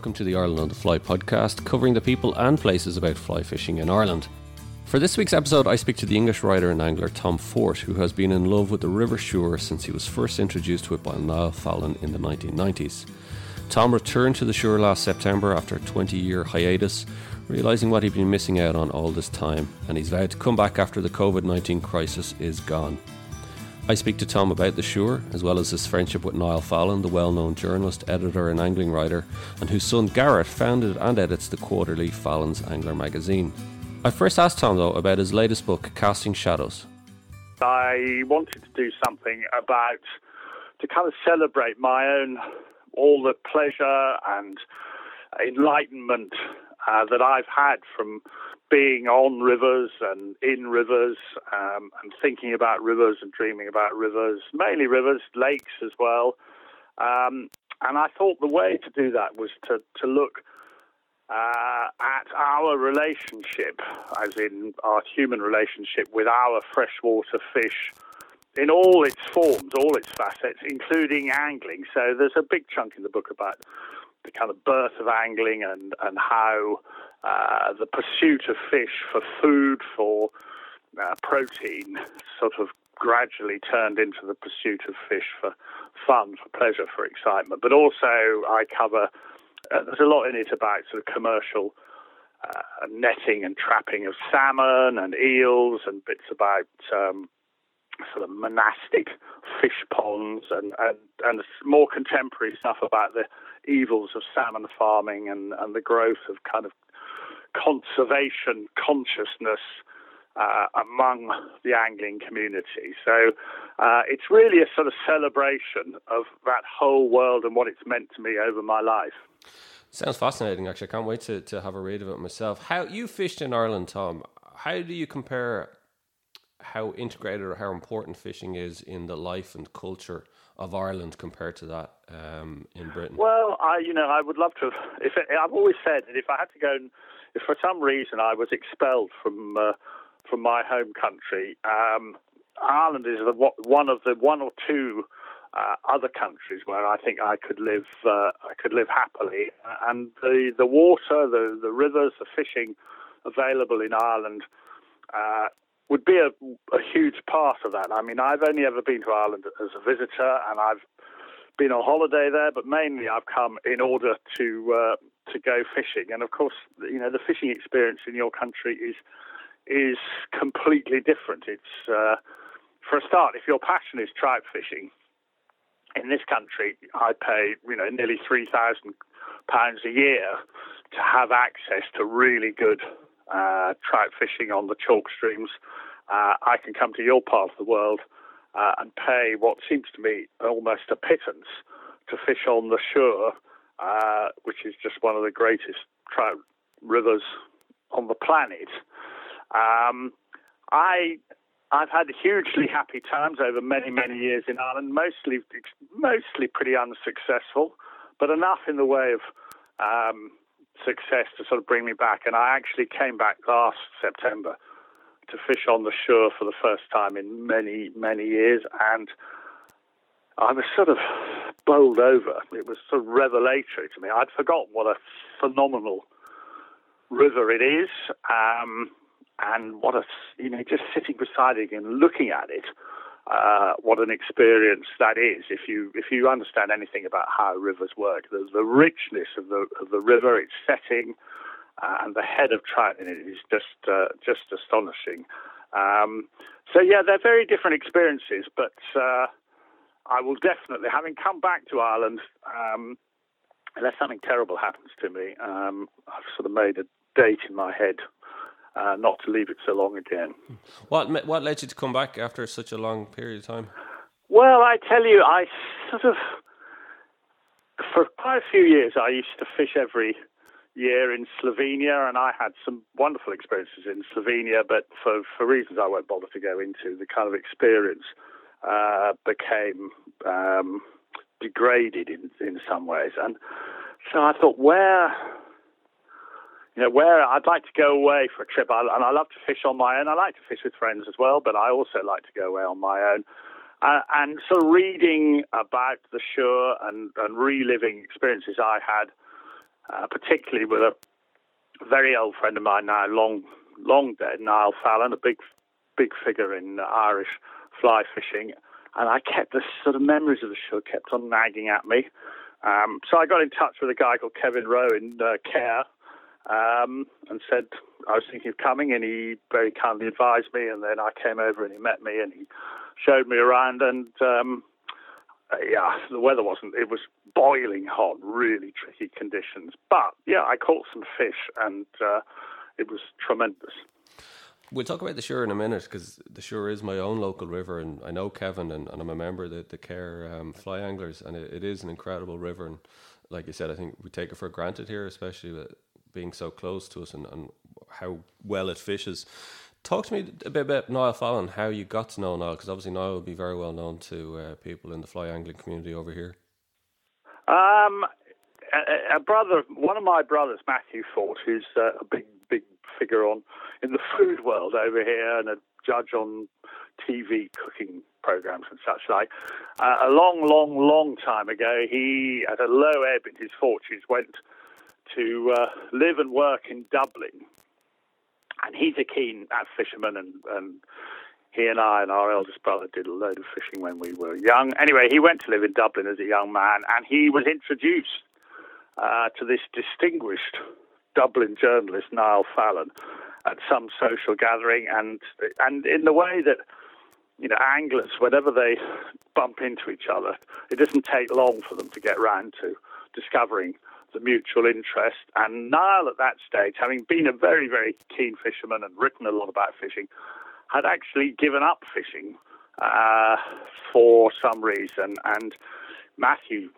welcome to the Ireland on the Fly podcast, covering the people and places about fly fishing in Ireland. For this week's episode, I speak to the English writer and angler Tom Fort, who has been in love with the River Suir since he was first introduced to it by Niall Fallon in the 1990s. Tom returned to the Suir last September after a 20 year hiatus, realising what he'd been missing out on all this time, and he's vowed to come back after the COVID 19 crisis is gone. I speak to Tom about the Suir, as well as his friendship with Niall Fallon, the well known journalist, editor, and angling writer, and whose son Garrett founded and edits the quarterly Fallon's Angler magazine. I first asked Tom, though, about his latest book, Casting Shadows. I wanted to do something about, to kind of celebrate my own, all the pleasure and enlightenment uh, that I've had from being on rivers and in rivers um, and thinking about rivers and dreaming about rivers, mainly rivers, lakes as well. Um, and I thought the way to do that was to, to look uh, at our relationship, as in our human relationship with our freshwater fish in all its forms, all its facets, including angling. So there's a big chunk in the book about the kind of birth of angling and, and how uh, the pursuit of fish for food, for uh, protein, sort of gradually turned into the pursuit of fish for fun, for pleasure, for excitement. But also, I cover, uh, there's a lot in it about sort of commercial uh, netting and trapping of salmon and eels, and bits about um, sort of monastic fish ponds and, and, and more contemporary stuff about the evils of salmon farming and, and the growth of kind of conservation consciousness uh, among the angling community. So uh, it's really a sort of celebration of that whole world and what it's meant to me over my life. Sounds fascinating, actually. I can't wait to, to have a read of it myself. How you fished in Ireland, Tom? How do you compare how integrated or how important fishing is in the life and culture of Ireland compared to that um, in Britain? Well, I, you know, I would love to. If it, I've always said that if I had to go and if for some reason I was expelled from uh, from my home country, um, Ireland is the, one of the one or two uh, other countries where I think I could live uh, I could live happily. And the the water, the the rivers, the fishing available in Ireland uh, would be a, a huge part of that. I mean, I've only ever been to Ireland as a visitor, and I've been on holiday there, but mainly I've come in order to uh, to go fishing. And of course, you know, the fishing experience in your country is is completely different. It's uh, for a start, if your passion is trout fishing, in this country, I pay you know nearly three thousand pounds a year to have access to really good uh, trout fishing on the chalk streams. Uh, I can come to your part of the world uh, and pay what seems to me almost a pittance to fish on the Suir, uh, which is just one of the greatest trout rivers on the planet. Um, I I've had hugely happy times over many many years in Ireland, mostly mostly pretty unsuccessful, but enough in the way of um, success to sort of bring me back. And I actually came back last September to fish on the Suir for the first time in many, many years. And I was sort of bowled over. It was sort of revelatory to me. I'd forgotten what a phenomenal river it is. Um, and what a, you know, just sitting beside it and looking at it, uh, what an experience that is. If you if you understand anything about how rivers work, the, the richness of the of the river, its setting, uh, and the head of trout in it is just uh, just astonishing. Um, so yeah, they're very different experiences, but uh, I will definitely, having come back to Ireland, um, unless something terrible happens to me, um, I've sort of made a date in my head uh, not to leave it so long again. What what led you to come back after such a long period of time? Well, I tell you, I sort of for quite a few years I used to fish every year in Slovenia, and I had some wonderful experiences in Slovenia. But for for reasons I won't bother to go into, the kind of experience uh, became um, degraded in in some ways, and so I thought, where where I'd like to go away for a trip, I, and I love to fish on my own. I like to fish with friends as well, but I also like to go away on my own. Uh, and so reading about the Suir and, and reliving experiences I had uh, particularly with a very old friend of mine now, long long dead, Niall Fallon, a big big figure in Irish fly fishing, and I kept the sort of memories of the Suir kept on nagging at me. Um, so I got in touch with a guy called Kevin Rowe in uh, Cahir um, and said I was thinking of coming, and he very kindly advised me. And then I came over and he met me and he showed me around. And um, yeah, the weather wasn't, it was boiling hot, really tricky conditions. But yeah, I caught some fish and uh, it was tremendous. We'll talk about the Suir in a minute because the Suir is my own local river, and I know Kevin, and, and I'm a member of the, the Cahir um, Fly Anglers, and it, it is an incredible river. And like you said, I think we take it for granted here, especially with being so close to us and, and how well it fishes. Talk to me a bit about Niall Fallon, how you got to know Niall, because obviously Niall will be very well known to uh, people in the fly angling community over here. Um, a, a, brother, one of my brothers, Matthew Fort, who's uh, a big, big figure on in the food world over here and a judge on TV cooking programs and such like. Uh, a long, long, long time ago, he, at a low ebb in his fortunes, went to uh, live and work in Dublin. And he's a keen fisherman, and, and he and I and our eldest brother did a load of fishing when we were young. Anyway, he went to live in Dublin as a young man, and he was introduced uh, to this distinguished Dublin journalist, Niall Fallon, at some social gathering, and and in the way that you know anglers, whenever they bump into each other, it doesn't take long for them to get round to discovering the mutual interest. And Niall, at that stage, having been a very, very keen fisherman and written a lot about fishing, had actually given up fishing uh, for some reason. And Matthew,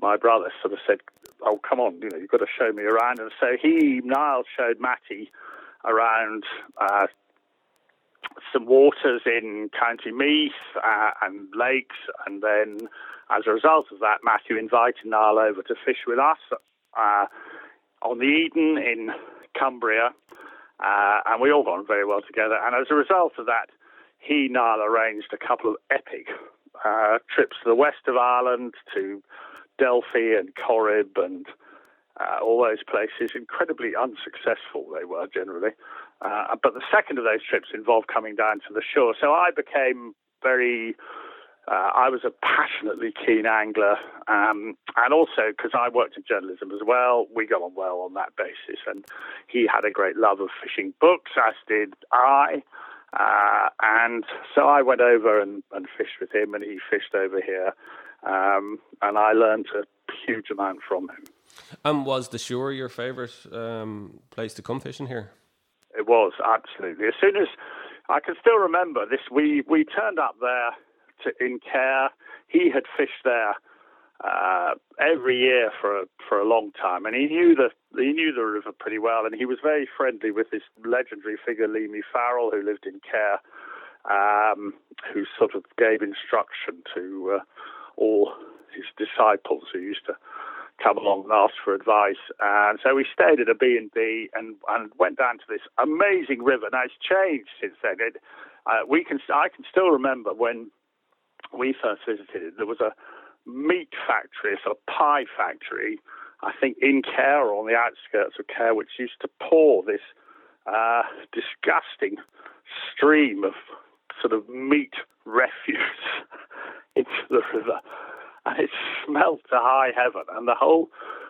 my brother, sort of said, "Oh, come on, you know, you've got to show me around." And so he, Niall, showed Matty around. Uh, some waters in County Meath uh, and lakes, and then as a result of that, Matthew invited Niall over to fish with us uh, on the Eden in Cumbria, uh, and we all got on very well together. And as a result of that, he Niall arranged a couple of epic uh, trips to the west of Ireland, to Delphi and Corrib and uh, all those places. Incredibly unsuccessful they were generally. Uh, but the second of those trips involved coming down to the Suir. So I became very uh, I was a passionately keen angler, um, and also because I worked in journalism as well, we got on well on that basis. And he had a great love of fishing books, as did I. Uh, and so I went over and, and, fished with him, and he fished over here. Um, and I learned a huge amount from him. And was the Suir your favourite um, place to come fishing here? It was absolutely. As soon as I can still remember this, we we turned up there to, in Cahir. He had fished there uh, every year for a, for a long time, and he knew the he knew the river pretty well, and he was very friendly with this legendary figure Leamy Farrell, who lived in Cahir, um, who sort of gave instruction to uh, all his disciples who used to come along and ask for advice. And so we stayed at a B&B and, and went down to this amazing river. Now, it's changed since then. It, uh, we can, I can still remember when we first visited, there was a meat factory, a pie factory, I think in or on the outskirts of Cahir, which used to pour this uh, disgusting stream of sort of meat refuse into the river. And it smelled to high heaven. And the whole,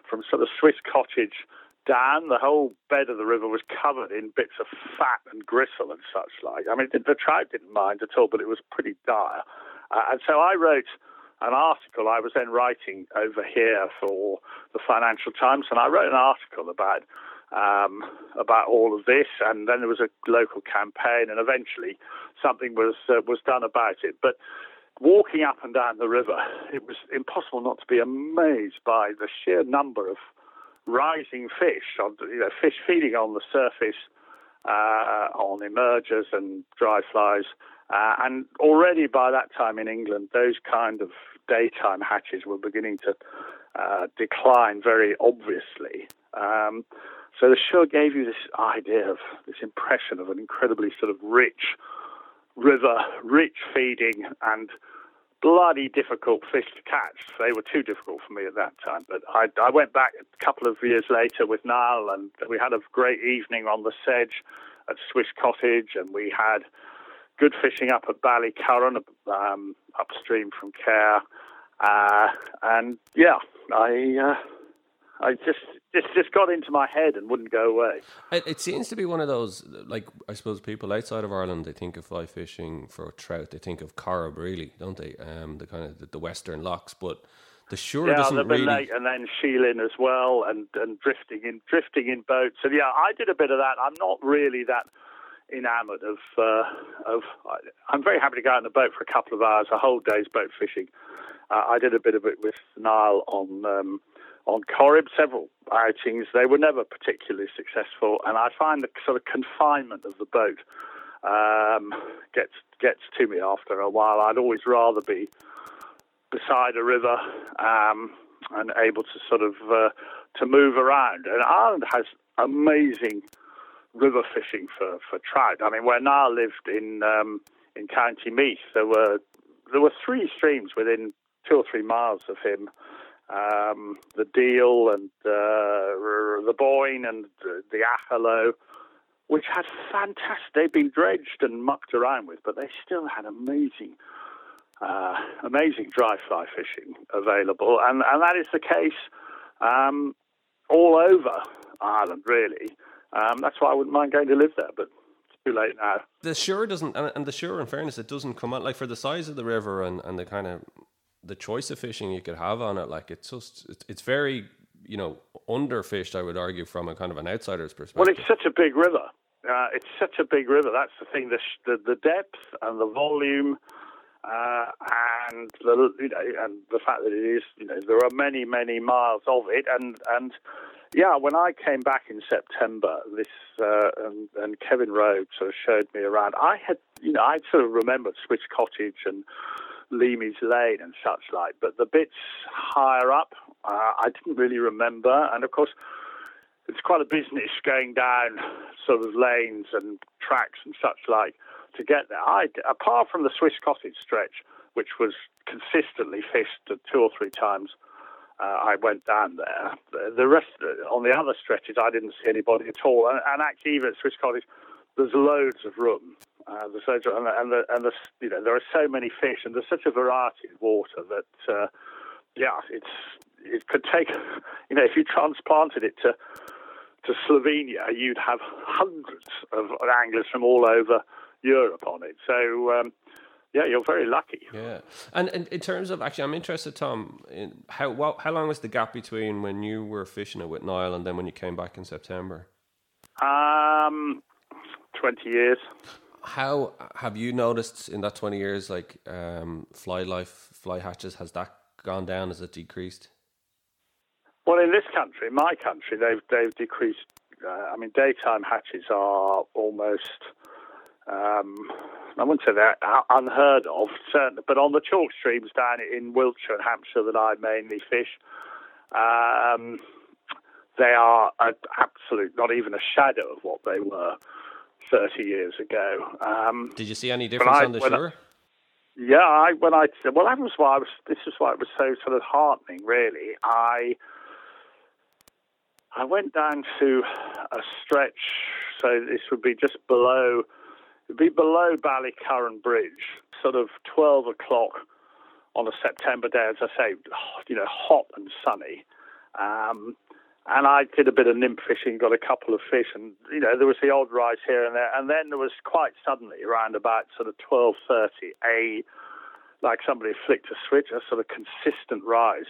from sort of Swiss cottage down, the whole bed of the river was covered in bits of fat and gristle and such like. I mean, the trout didn't mind at all, but it was pretty dire. Uh, and so I wrote an article. I was then writing over here for the Financial Times, and I wrote an article about um, about all of this. And then there was a local campaign, and eventually something was uh, was done about it. But walking up and down the river, it was impossible not to be amazed by the sheer number of rising fish, on, you know, fish feeding on the surface, uh, on emergers and dry flies. Uh, and already by that time in England, those kind of daytime hatches were beginning to uh, decline very obviously. Um, so the Suir gave you this idea of this impression of an incredibly sort of rich river, rich feeding, and bloody difficult fish to catch. They were too difficult for me at that time. But I, I went back a couple of years later with Niall, and we had a great evening on the sedge at Swiss Cottage, and we had good fishing up at Ballycurran, um, upstream from Cahir. Uh, and yeah, I uh, I just just just got into my head and wouldn't go away. It, it, seems to be one of those like I suppose people outside of Ireland they think of fly fishing for trout. They think of Corrib, really, don't they? Um, the kind of the, the western locks, but the Suir yeah, doesn't really. Lake and then Sheelin as well, and and drifting in drifting in boats. So yeah, I did a bit of that. I'm not really that enamoured of uh, of. I'm very happy to go out in a boat for a couple of hours, a whole day's boat fishing. Uh, I did a bit of it with Niall on. Um, on Corrib, several outings. They were never particularly successful, and I find the sort of confinement of the boat um, gets gets to me after a while. I'd always rather be beside a river um, and able to sort of uh, to move around. And Ireland has amazing river fishing for, for trout. I mean, where Niall lived in um, in County Meath, there were there were three streams within two or three miles of him um, the Deel and uh, the Boyne and the Acherlow, which had fantastic. They'd been dredged and mucked around with, but they still had amazing, uh, amazing dry fly fishing available, and and that is the case um, all over Ireland, really. Um, that's why I wouldn't mind going to live there, but it's too late now. The Suir doesn't, and the Suir, in fairness, it doesn't come out like for the size of the river and, and the kind of the choice of fishing you could have on it, like it's just it's, it's very you know underfished. I would argue from a kind of an outsider's perspective. Well, it's such a big river. Uh, it's such a big river. That's the thing. The the, the depth and the volume. Uh, and the you know, and the fact that it is, you know, there are many, many miles of it, and and yeah, when I came back in September, this uh, and, and Kevin Rhodes sort of showed me around. I had, you know, I sort of remembered Swiss Cottage and Leamy's Lane and such like. But the bits higher up, uh, I didn't really remember. And of course, it's quite a business going down sort of lanes and tracks and such like to get there. I, apart from the Swiss Cottage stretch, which was consistently fished two or three times, I went down there. The rest on the other stretches, I didn't see anybody at all. And, and actually, even at Swiss Cottage, there's loads of room. Uh, the and, and, the, and the, you know there are so many fish and there's such a variety of water that uh, yeah it's it could take you know if you transplanted it to to Slovenia you'd have hundreds of anglers from all over Europe on it so um, yeah you're very lucky. Yeah. And, and in terms of actually I'm interested Tom in how well, how long was the gap between when you were fishing it with Niall and then when you came back in September? Um 20 years. How have you noticed in that 20 years like um, fly life fly hatches has that gone down? Has it decreased? Well in this country my country they've they've decreased uh, i mean daytime hatches are almost um, I wouldn't say they're unheard of, certainly, but on the chalk streams down in Wiltshire and Hampshire that I mainly fish, um, they are an absolute, not even a shadow of what they were 30 years ago. Um, Did you see any difference I, on the Suir? yeah, I, when I well, that was why I was. This is why it was so sort of heartening. Really, I I went down to a stretch. So this would be just below. It'd be below Ballycurran Bridge, sort of 12 o'clock on a September day, as I say, you know, hot and sunny. Um, and I did a bit of nymph fishing, got a couple of fish, and you know there was the odd rise here and there, and then there was quite suddenly around about sort of twelve thirty, a like somebody flicked a switch, a sort of consistent rise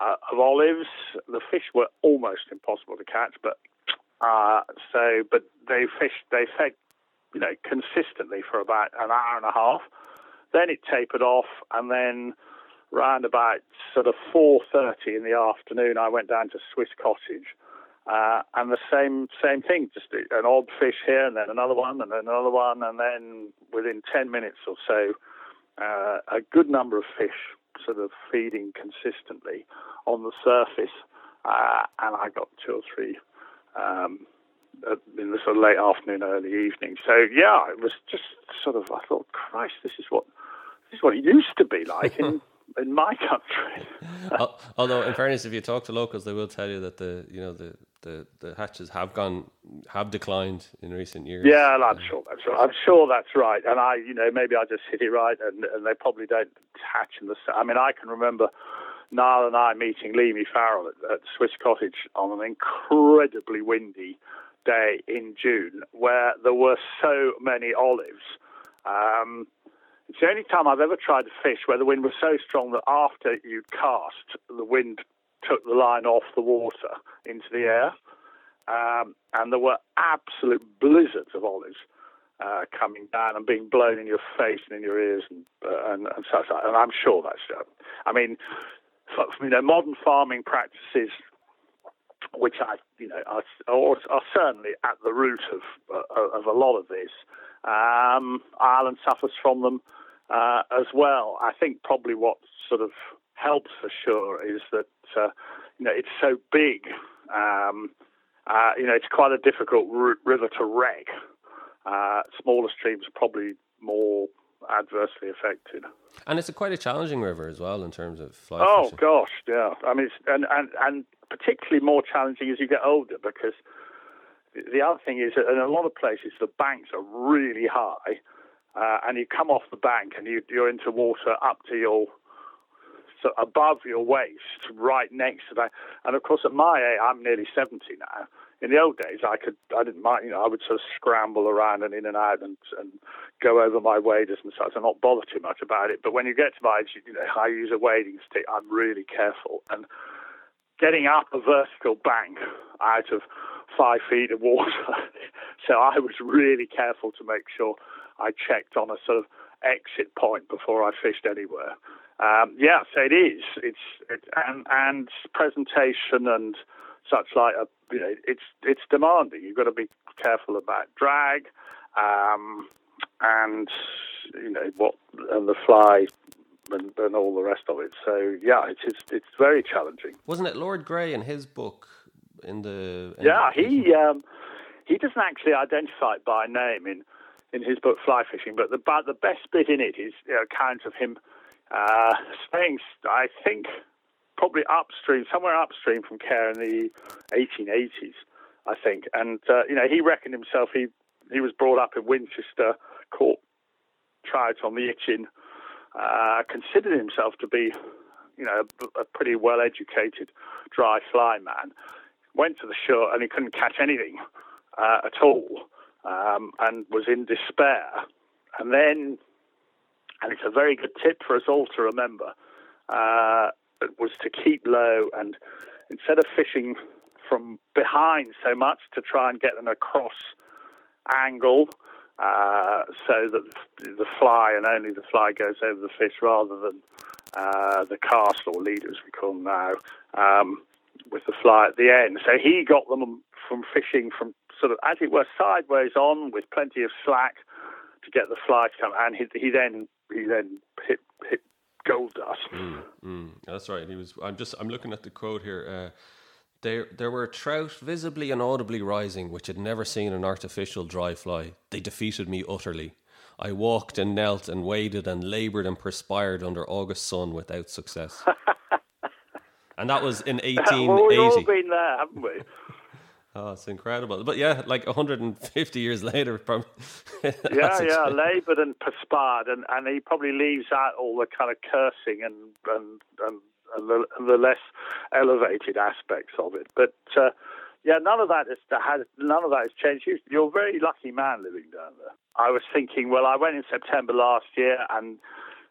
uh, of olives. The fish were almost impossible to catch, but uh, so but they fished, they fed, you know, consistently for about an hour and a half. Then it tapered off, and then round about sort of 4.30 in the afternoon, I went down to Swiss Cottage. Uh, and the same same thing, just an odd fish here, and then another one, and then another one, and then within 10 minutes or so, uh, a good number of fish sort of feeding consistently on the surface. Uh, and I got two or three um, Uh, in the sort of late afternoon, early evening. So, yeah, it was just sort of, I thought, Christ, this is what this is what it used to be like in in my country. Although, in fairness, if you talk to locals, they will tell you that the you know the the, the hatches have gone have declined in recent years. Yeah, I'm sure that's right. I'm sure that's right. And I, you know, maybe I just hit it right, and, and they probably don't hatch in the. I mean, I can remember Niall and I meeting Leamy Farrell at, at Swiss Cottage on an incredibly windy day in June, where there were so many olives. Um, it's the only time I've ever tried to fish where the wind was so strong that after you'd cast, the wind took the line off the water into the air. Um, and there were absolute blizzards of olives uh, coming down and being blown in your face and in your ears and, uh, and, and such. And I'm sure that's, uh, I mean, you know, modern farming practices, which I, you know, are, are, certainly at the root of uh, of a lot of this. Um, Ireland suffers from them uh, as well. I think probably what sort of helps for sure is that uh, you know it's so big. Um, uh, you know, it's quite a difficult r- river to wreck. Uh, smaller streams are probably more adversely affected. And it's a quite a challenging river as well in terms of fly Oh fishing. gosh, yeah. I mean, and and and particularly more challenging as you get older because the other thing is that in a lot of places the banks are really high, uh, and you come off the bank and you, you're into water up to your so above your waist, right next to that. And of course, at my age, I'm nearly 70 now. In the old days, I could, I didn't mind, you know, I would sort of scramble around and in and out and, and go over my waders and such and not bother too much about it. But when you get to my age, you know, I use a wading stick. I'm really careful. And getting up a vertical bank out of five feet of water, so I was really careful to make sure I checked on a sort of exit point before I fished anywhere. Um, yeah, so it is. It's it, and and presentation and such like. A, you know, it's it's demanding. You've got to be careful about drag, um, and you know what, and the fly, and, and all the rest of it. So yeah, it's it's, it's very challenging. Wasn't it Lord Grey in his book in the? In yeah, he um, he doesn't actually identify it by name in in his book Fly Fishing, but the but the best bit in it is you know, account of him uh, staying, I think, probably upstream, somewhere upstream from Cahir in the 1880s, I think. And, uh, you know, he reckoned himself, he, he was brought up in Winchester, caught trout on the Itchen, uh, considered himself to be, you know, a, a pretty well educated dry fly man. Went to the Suir and he couldn't catch anything uh, at all um, and was in despair. And then and it's a very good tip for us all to remember, uh, was to keep low and instead of fishing from behind so much to try and get an across angle uh, so that the fly and only the fly goes over the fish rather than uh, the cast or lead as we call them now um, with the fly at the end. So he got them from fishing from sort of as it were sideways on with plenty of slack to get the fly to come, and he, he then he then hit hit gold dust. Mm, mm, that's right. He was. I'm just. I'm looking at the quote here. Uh, there, there were trout visibly and audibly rising, which had never seen an artificial dry fly. They defeated me utterly. I walked and knelt and waded and laboured and perspired under August sun without success. and that was in 1880. well, we've all been there, haven't we? Oh, it's incredible. But yeah, like 150 years later, probably. yeah, yeah, laboured and perspired, and, and he probably leaves out all the kind of cursing and and and, and, the, and the, less elevated aspects of it. But uh, yeah, none of that has none of that has changed. You're a very lucky man living down there. I was thinking, well, I went in September last year, and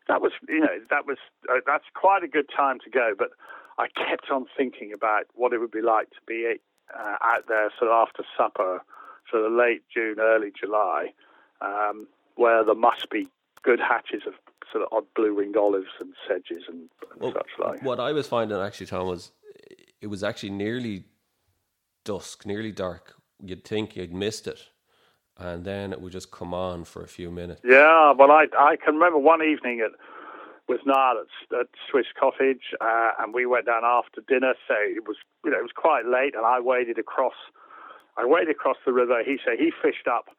that was you know that was uh, that's quite a good time to go, but. I kept on thinking about what it would be like to be uh, out there sort of after supper, sort of late June, early July, um, where there must be good hatches of sort of odd blue-winged olives and sedges and, and well, such like. What I was finding actually, Tom, was it was actually nearly dusk, nearly dark. You'd think you'd missed it, and then it would just come on for a few minutes. Yeah, well, I I can remember one evening at with Niall at, at Swiss Cottage, uh, and we went down after dinner. So it was, you know, it was quite late, and I waded across. I waded across the river. He said he fished up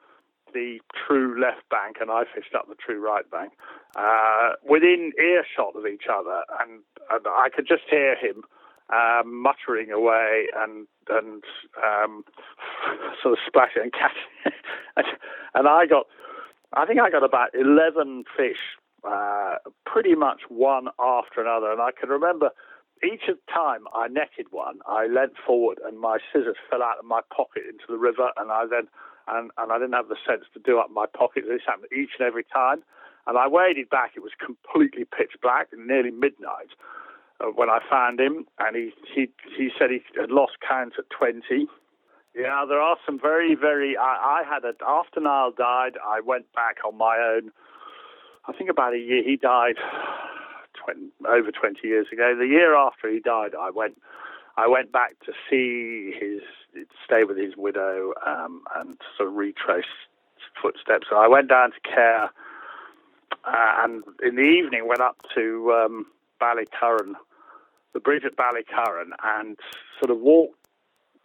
the true left bank, and I fished up the true right bank. Uh, within earshot of each other, and, and I could just hear him um, muttering away and and um, sort of splashing and catching. and I got, I think I got about eleven fish, uh, pretty much one after another. And I can remember each time I netted one, I leant forward and my scissors fell out of my pocket into the river, and I then and, and I didn't have the sense to do up my pocket. This happened each and every time. And I waded back. It was completely pitch black, and nearly midnight uh, when I found him. And he, he, he said he had lost count at 20. Yeah, there are some very, very. I, I had a. After Niall died, I went back on my own. I think about a year. He died 20, over 20 years ago. The year after he died, I went. I went back to see his stay with his widow um, and sort of retrace footsteps. So I went down to Cahir uh, and in the evening went up to um, Ballycurran, the bridge at Ballycurran, and sort of walked.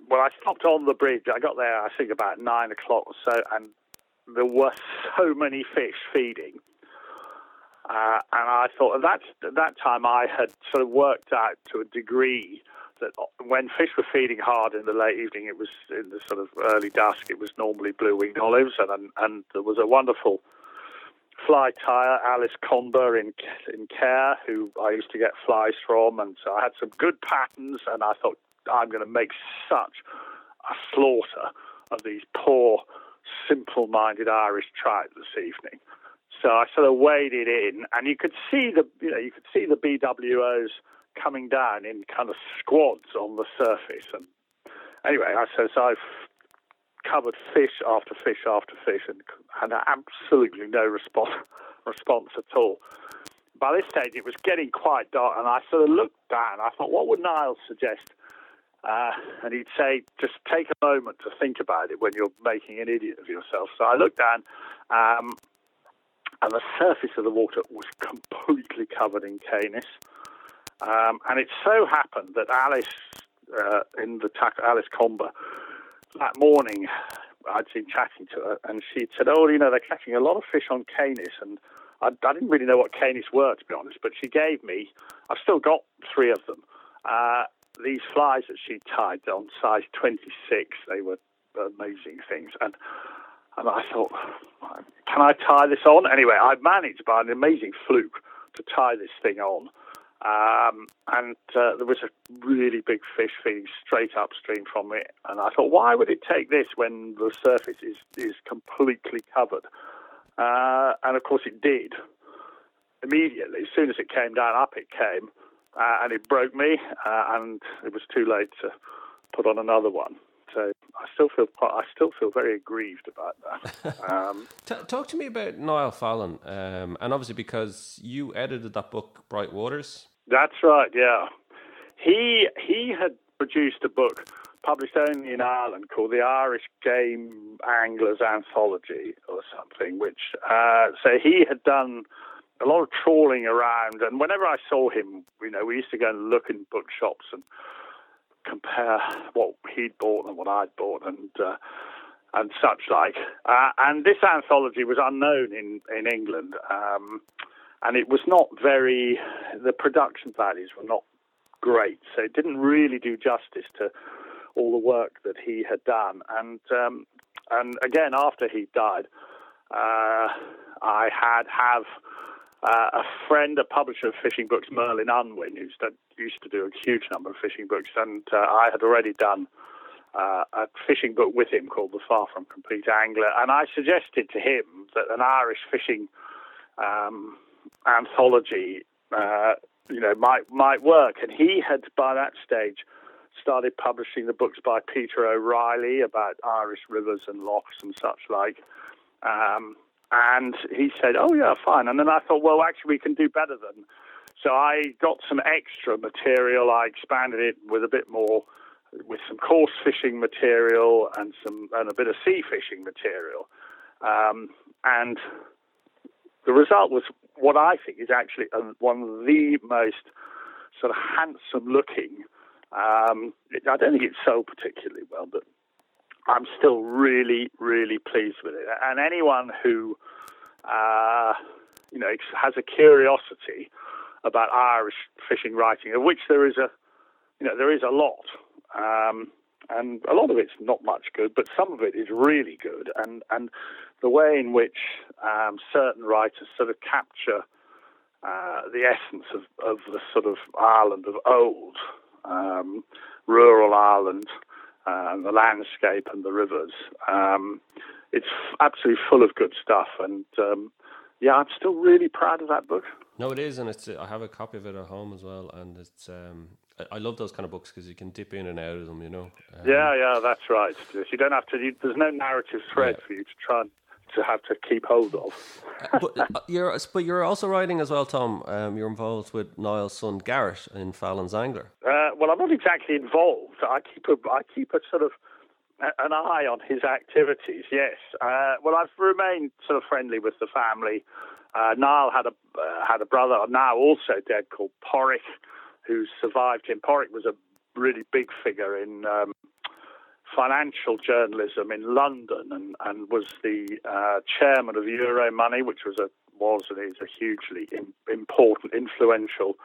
Well, I stopped on the bridge. I got there, I think, about nine o'clock or so, and there were so many fish feeding. Uh, and I thought at that, at that time I had sort of worked out to a degree that when fish were feeding hard in the late evening, it was in the sort of early dusk, it was normally blue winged olives, and, and there was a wonderful fly tyer, Alice Comber in in Cahir, who I used to get flies from, and so I had some good patterns, and I thought I'm going to make such a slaughter of these poor, simple-minded Irish trout this evening. So I sort of waded in, and you could see the you know you could see the BWOs coming down in kind of squads on the surface, and anyway, I says I've covered fish after fish after fish and had absolutely no response response at all. By this stage, it was getting quite dark, and I sort of looked down. I thought, what would Niall suggest? Uh, and he'd say, just take a moment to think about it when you're making an idiot of yourself. So I looked down, um, and the surface of the water was completely covered in caenis. Um, and it so happened that Alice, uh, in the Alice Comber, that morning, I'd been chatting to her, and she'd said, "Oh, you know, they're catching a lot of fish on caenis," and I, I didn't really know what caenis were, to be honest. But she gave me, I've still got three of them. Uh, these flies that she tied on size 26, they were amazing things, and and I thought, can I tie this on? Anyway, I managed by an amazing fluke to tie this thing on. Um, and uh, there was a really big fish feeding straight upstream from it. And I thought, why would it take this when the surface is, is completely covered? Uh, and of course, it did. Immediately, as soon as it came down, up it came, uh, and it broke me, uh, and it was too late to put on another one. I still feel I still feel very aggrieved about that. Um, Talk to me about Niall Fallon, um, and obviously because you edited that book, Bright Waters. That's right. Yeah, he he had produced a book published only in Ireland called the Irish Game Anglers Anthology or something. Which uh, so he had done a lot of trawling around, and whenever I saw him, you know, we used to go and look in bookshops and compare what he'd bought and what I'd bought, and uh, and such like. Uh, and this anthology was unknown in in England. Um, and it was not very, the production values were not great, so it didn't really do justice to all the work that he had done. And um, and again, after he died, uh, I had have uh, a friend, a publisher of fishing books, Merlin Unwin, who used to do a huge number of fishing books, and uh, I had already done uh, a fishing book with him called The Far From Complete Angler, and I suggested to him that an Irish fishing um, anthology, uh, you know, might might work. And he had by that stage started publishing the books by Peter O'Reilly about Irish rivers and lochs and such like. Um, and he said, "Oh yeah, fine." And then I thought, well, actually, we can do better than. So I got some extra material. I expanded it with a bit more, with some coarse fishing material and some and a bit of sea fishing material. Um, and the result was what I think is actually one of the most sort of handsome looking. Um, I don't think it's sold particularly well, but I'm still really, really pleased with it. And anyone who uh, you know has a curiosity about Irish fishing writing, of which there is a you know there is a lot. Um, and a lot of it's not much good, but some of it is really good. And and the way in which um, certain writers sort of capture uh, the essence of, of the sort of Ireland of old, um, rural Ireland, uh, the landscape and the rivers. Um, it's absolutely full of good stuff, and um, yeah, I'm still really proud of that book. No, it is, and it's. I have a copy of it at home as well, and it's. Um, I, love those kind of books because you can dip in and out of them. You know. Um, yeah, yeah, that's right. You don't have to. You, there's no narrative thread yeah. for you to try and to have to keep hold of. But uh, you're, but you're also writing as well, Tom. Um, you're involved with Niall's son Garrett in Fallon's Angler. Uh, well, I'm not exactly involved. I keep a, I keep a sort of an eye on his activities. Yes. Uh, well, I've remained sort of friendly with the family. Uh, Niall had a uh, had a brother now also dead called Padraic, who survived him. Padraic was a really big figure in um, financial journalism in London and, and was the uh, chairman of Euromoney, which was a was and is a hugely important, influential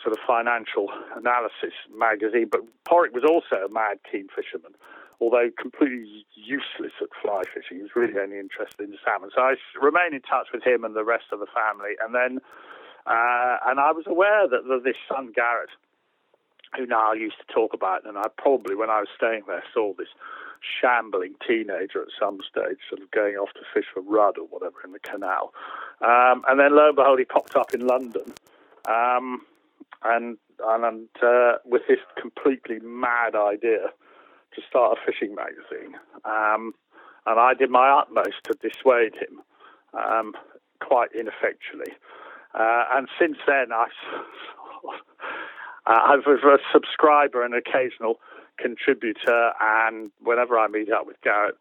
sort of financial analysis magazine. But Padraic was also a mad keen fisherman although completely useless at fly fishing. He was really only interested in salmon. So I remained in touch with him and the rest of the family. And then, uh, and I was aware that, that this son, Garrett, who now used to talk about, and I probably, when I was staying there, saw this shambling teenager at some stage, sort of going off to fish for rudd or whatever in the canal. Um, and then lo and behold, he popped up in London. Um, and and uh, with this completely mad idea to start a fishing magazine. Um, and I did my utmost to dissuade him, um, quite ineffectually. Uh, and since then, I, uh, I'm a subscriber and occasional contributor, and whenever I meet up with Garrett,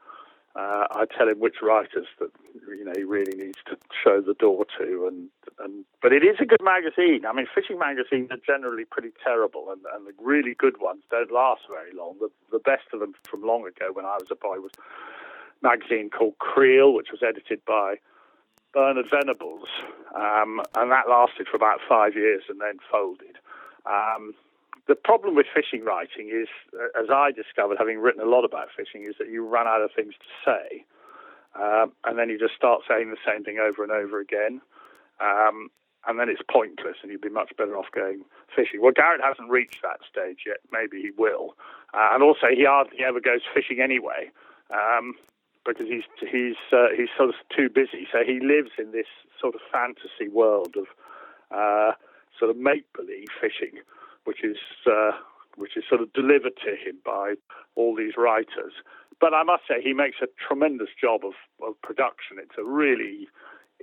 uh, I tell him which writers that you know he really needs to show the door to, and and but it is a good magazine. I mean, fishing magazines are generally pretty terrible, and, and the really good ones don't last very long. The the best of them from long ago, when I was a boy, was a magazine called Creel, which was edited by Bernard Venables, um, and that lasted for about five years and then folded. Um, the problem with fishing writing is, uh, as I discovered, having written a lot about fishing, is that you run out of things to say, um, and then you just start saying the same thing over and over again, um, and then it's pointless, and you'd be much better off going fishing. Well, Garrett hasn't reached that stage yet. Maybe he will, uh, and also he hardly ever goes fishing anyway. Um, because he's he's uh, he's sort of too busy, so he lives in this sort of fantasy world of uh, sort of make believe fishing, which is uh, which is sort of delivered to him by all these writers. But I must say, he makes a tremendous job of, of production. It's a really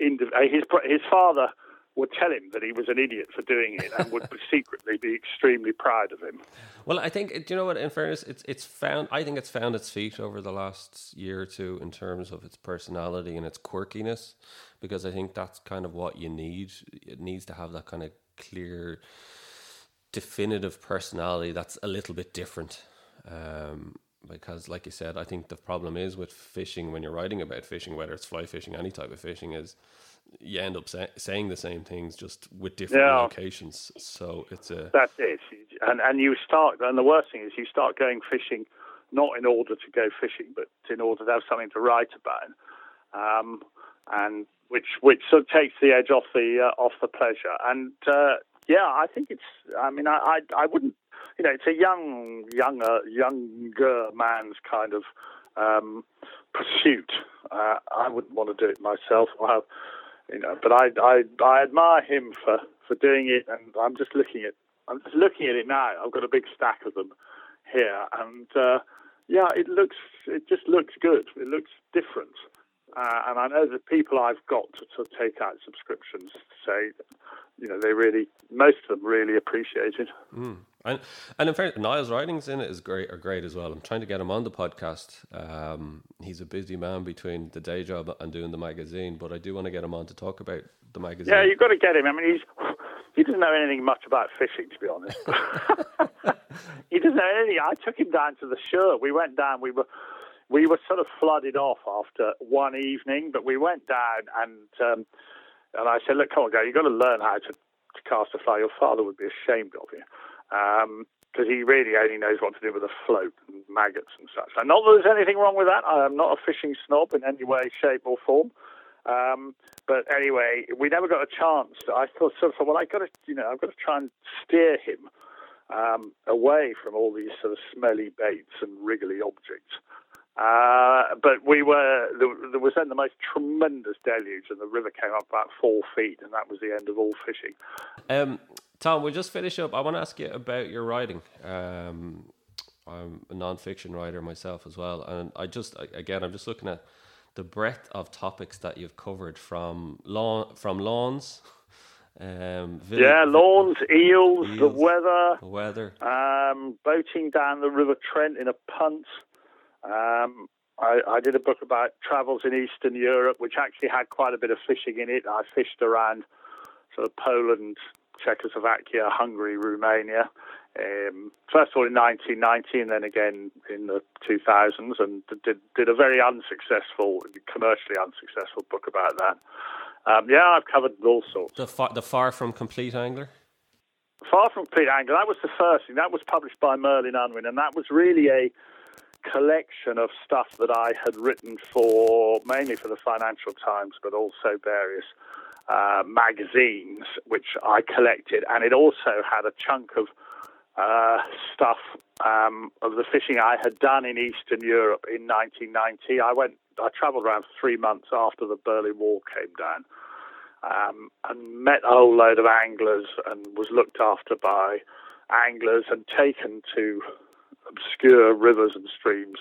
uh, his his father would tell him that he was an idiot for doing it and would secretly be extremely proud of him. Well, I think do you know what? In fairness, it's it's found. I think it's found its feet over the last year or two in terms of its personality and its quirkiness, because I think that's kind of what you need. It needs to have that kind of clear definitive personality that's a little bit different. Um, because, like you said, I think the problem is with fishing when you're writing about fishing, whether it's fly fishing, any type of fishing, is you end up say, saying the same things just with different yeah. locations. So it's a that's it, and and you start, and the worst thing is you start going fishing not in order to go fishing, but in order to have something to write about, um, and which which sort of takes the edge off the uh, off the pleasure. And uh, yeah, I think it's. I mean, I, I, I wouldn't. You know, it's a young, younger, younger man's kind of um, pursuit. Uh, I wouldn't want to do it myself. Well, you know, but I, I, I admire him for, for doing it, and I'm just looking at, I'm just looking at it now. I've got a big stack of them here, and uh, yeah, it looks, it just looks good. It looks different. Uh, and I know the people I've got to, to take out subscriptions say, you know, they really, most of them really appreciate it. Mm. And, and in fact, Niall's writings in it is great, are great as well. I'm trying to get him on the podcast. Um, he's a busy man between the day job and doing the magazine, but I do want to get him on to talk about the magazine. Yeah, you've got to get him. I mean, he's he doesn't know anything much about fishing, to be honest. he doesn't know anything. I took him down to the Suir. We went down. We were we were sort of flooded off after one evening, but we went down and um, and I said, look, come on, go, you've got to learn how to, to cast a fly. Your father would be ashamed of you. because he really only knows what to do with a float and maggots and such. And not that there's anything wrong with that. I am not a fishing snob in any way, shape, or form. Um, but anyway, we never got a chance. I thought sort of, well, I got to, you know, I've got to try and steer him um, away from all these sort of smelly baits and wriggly objects. Uh, but we were there, was then the most tremendous deluge, and the river came up about four feet, and that was the end of all fishing. Um, Tom, we'll just finish up. I want to ask you about your writing. Um, I'm a non-fiction writer myself as well, and I just again I'm just looking at the breadth of topics that you've covered from lawn from lawns. Um, yeah, lawns, eels, eels, the weather, the weather, um, boating down the River Trent in a punt. Um, I, I, did a book about travels in Eastern Europe, which actually had quite a bit of fishing in it. I fished around sort of Poland, Czechoslovakia, Hungary, Romania. Um, first of all in 1990, and then again in the 2000s, and did did a very unsuccessful, commercially unsuccessful book about that. Um, yeah, I've covered all sorts. The far, the far from complete angler. Far from complete angler. That was the first thing. That was published by Merlin Unwin, and that was really a collection of stuff that I had written for mainly for the Financial Times, but also various uh, magazines which I collected, and it also had a chunk of uh, stuff um, of the fishing I had done in Eastern Europe in 1990. I went, I travelled around for three months after the Berlin Wall came down, um, and met a whole load of anglers, and was looked after by anglers and taken to obscure rivers and streams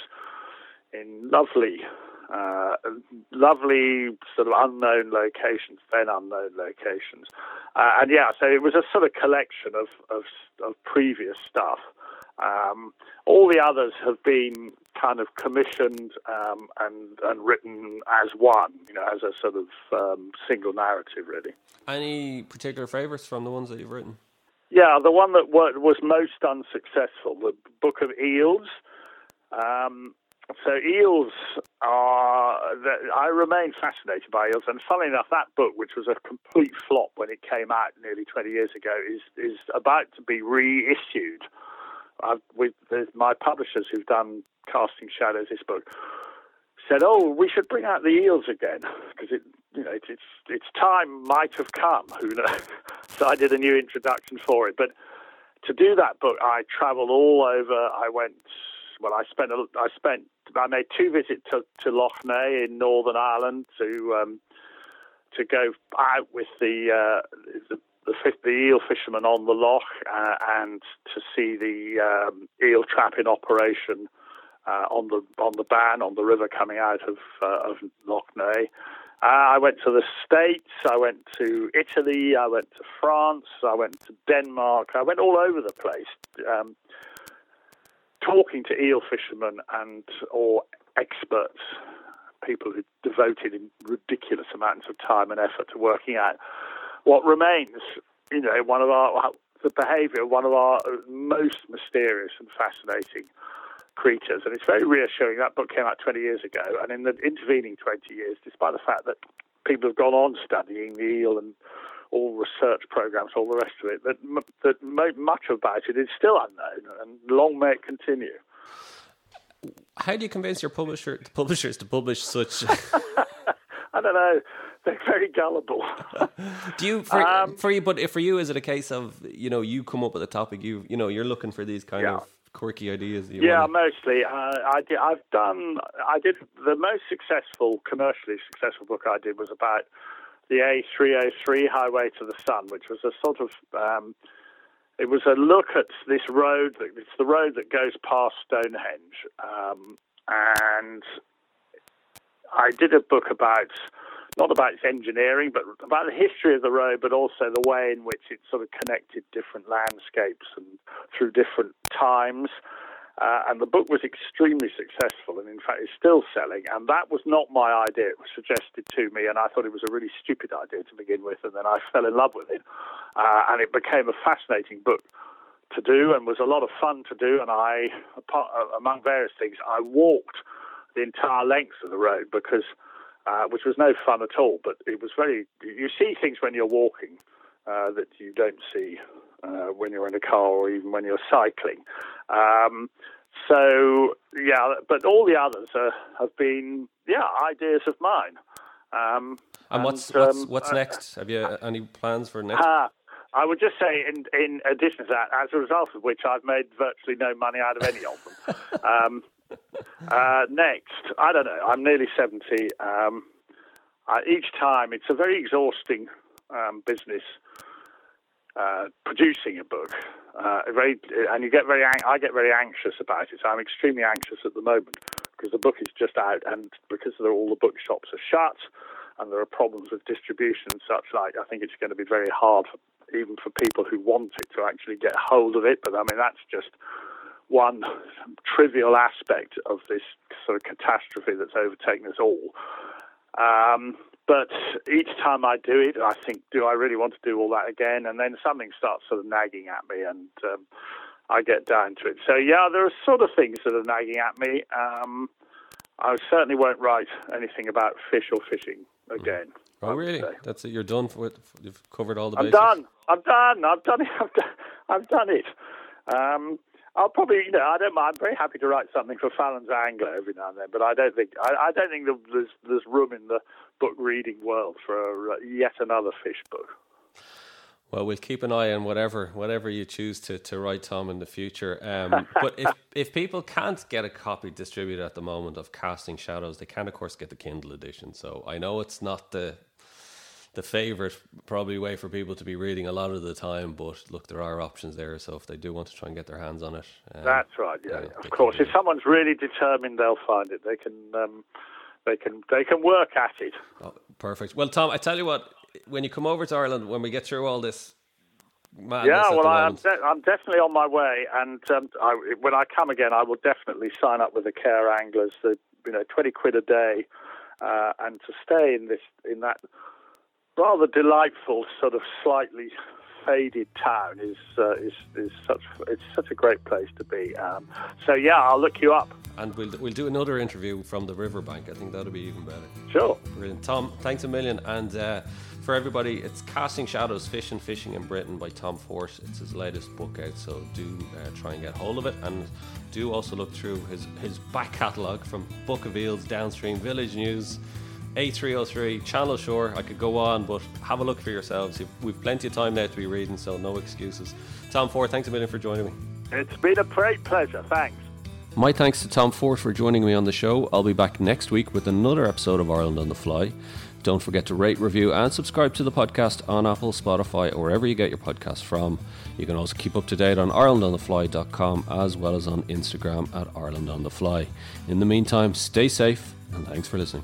in lovely, uh, lovely sort of unknown locations, then unknown locations. Uh, and yeah, so it was a sort of collection of, of, of previous stuff. Um, all the others have been kind of commissioned um, and and written as one, you know, as a sort of um, single narrative, really. Any particular favourites from the ones that you've written? Yeah, the one that was most unsuccessful, the Book of Eels. Um, so eels are. I remain fascinated by eels, and funnily enough, that book, which was a complete flop when it came out nearly 20 years ago, is is about to be reissued. I've, with my publishers who've done Casting Shadows, this book said, "Oh, we should bring out the eels again because it, you know, it's its time might have come. Who knows?" so I did a new introduction for it. But to do that book, I travelled all over. I went. Well, I spent. A, I spent. I made two visits to, to Lough Neagh in Northern Ireland to um, to go out with the uh, the, the, the, eel fishermen on the loch uh, and to see the um, eel trapping operation uh, on the on the Bann on the river coming out of uh, of Lough Neagh. Uh, I went to the States, I went to Italy, I went to France, I went to Denmark, I went all over the place, um, talking to eel fishermen and or experts, people who devoted ridiculous amounts of time and effort to working out what remains, you know, one of our the behaviour one of our most mysterious and fascinating creatures. And it's very reassuring. That book came out 20 years ago. And in the intervening 20 years, despite the fact that people have gone on studying the eel and all research programs, all the rest of it, that, that much about it is still unknown. And long may it continue. How do you convince your publisher, publishers to publish such? I don't know. They're very gullible. do you for, um, for you? But for you, is it a case of you know you come up with a topic you you know you're looking for these kind yeah. of quirky ideas? yeah, wanna... mostly. Uh, I did, I've done. I did the most successful, commercially successful book I did was about the A303 Highway to the Sun, which was a sort of. Um, it was a look at this road. That, It's the road that goes past Stonehenge, um, and I did a book about not about its engineering, but about the history of the road, but also the way in which it sort of connected different landscapes and through different times. Uh, and the book was extremely successful, and in fact, it's still selling. And that was not my idea; it was suggested to me, and I thought it was a really stupid idea to begin with. And then I fell in love with it, uh, and it became a fascinating book to do, and was a lot of fun to do. And I, apart, among various things, I walked the entire length of the road because uh, which was no fun at all. But it was very. You see things when you're walking uh, that you don't see uh, when you're in a car or even when you're cycling. Um, so yeah, but all the others uh, have been yeah ideas of mine. Um, and, and, what's what's, um, what's uh, next? Have you any plans for next? Uh, I would just say, in, in addition to that, as a result of which I've made virtually no money out of any of them. um, uh, next, I don't know. I'm nearly seventy. Um, each time, it's a very exhausting um, business uh, producing a book. Uh, very, and you get very. I get very anxious about it. So I'm extremely anxious at the moment because the book is just out, and because all the bookshops are shut, and there are problems with distribution and such like. I think it's going to be very hard, for, even for people who want it, to actually get hold of it. But I mean, that's just one trivial aspect of this sort of catastrophe that's overtaken us all. Um, but each time I do it, I think, do I really want to do all that again? And then something starts sort of nagging at me, and um, I get down to it. So yeah, there are sort of things that are nagging at me. Um, I certainly won't write anything about fish or fishing again. Oh, really? That's it. You're done with. You've covered all the. I'm bases. done. I'm done. I've done it. I've done, I've done it. Um, I'll probably, you know, I don't mind. I'm very happy to write something for Fallon's Angler every now and then, but I don't think I, I don't think there's there's room in the book reading world for uh, yet another fish book. Well, we'll keep an eye on whatever whatever you choose to, to write, Tom, in the future. Um, but if if people can't get a copy distributed at the moment of Casting Shadows, they can of course get the Kindle edition. So I know it's not the the favorite probably way for people to be reading a lot of the time. But look, there are options there. So if they do want to try and get their hands on it, um, that's right. Yeah, of course. If someone's really determined, they'll find it. They can. Um, they can. They can work at it. Oh, perfect. Well, Tom, I tell you what. When you come over to Ireland, when we get through all this yeah, well, I'm, de- I'm definitely on my way, and um, I, when I come again, I will definitely sign up with the Cahir Anglers. The you know, twenty quid a day, uh, and to stay in this in that rather delightful, sort of slightly faded town is uh, is is such it's such a great place to be. Um, so yeah, I'll look you up. And we'll we'll do another interview from the riverbank. I think that'll be even better. Sure. Brilliant, Tom. Thanks a million. And uh, for everybody, it's Casting Shadows: Fish and Fishing in Britain by Tom Fort. It's his latest book out, so do uh, try and get hold of it. And do also look through his his back catalogue from Book of Eels, Downstream Village News. A303, Channel Shore. I could go on, but have a look for yourselves. We've plenty of time now to be reading, so no excuses. Tom Fort, thanks a million for joining me. It's been a great pleasure. Thanks. My thanks to Tom Fort for joining me on the show. I'll be back next week with another episode of Ireland on the Fly. Don't forget to rate, review, and subscribe to the podcast on Apple, Spotify, or wherever you get your podcasts from. You can also keep up to date on IrelandOnTheFly.com as well as on Instagram at IrelandOnTheFly. In the meantime, stay safe and thanks for listening.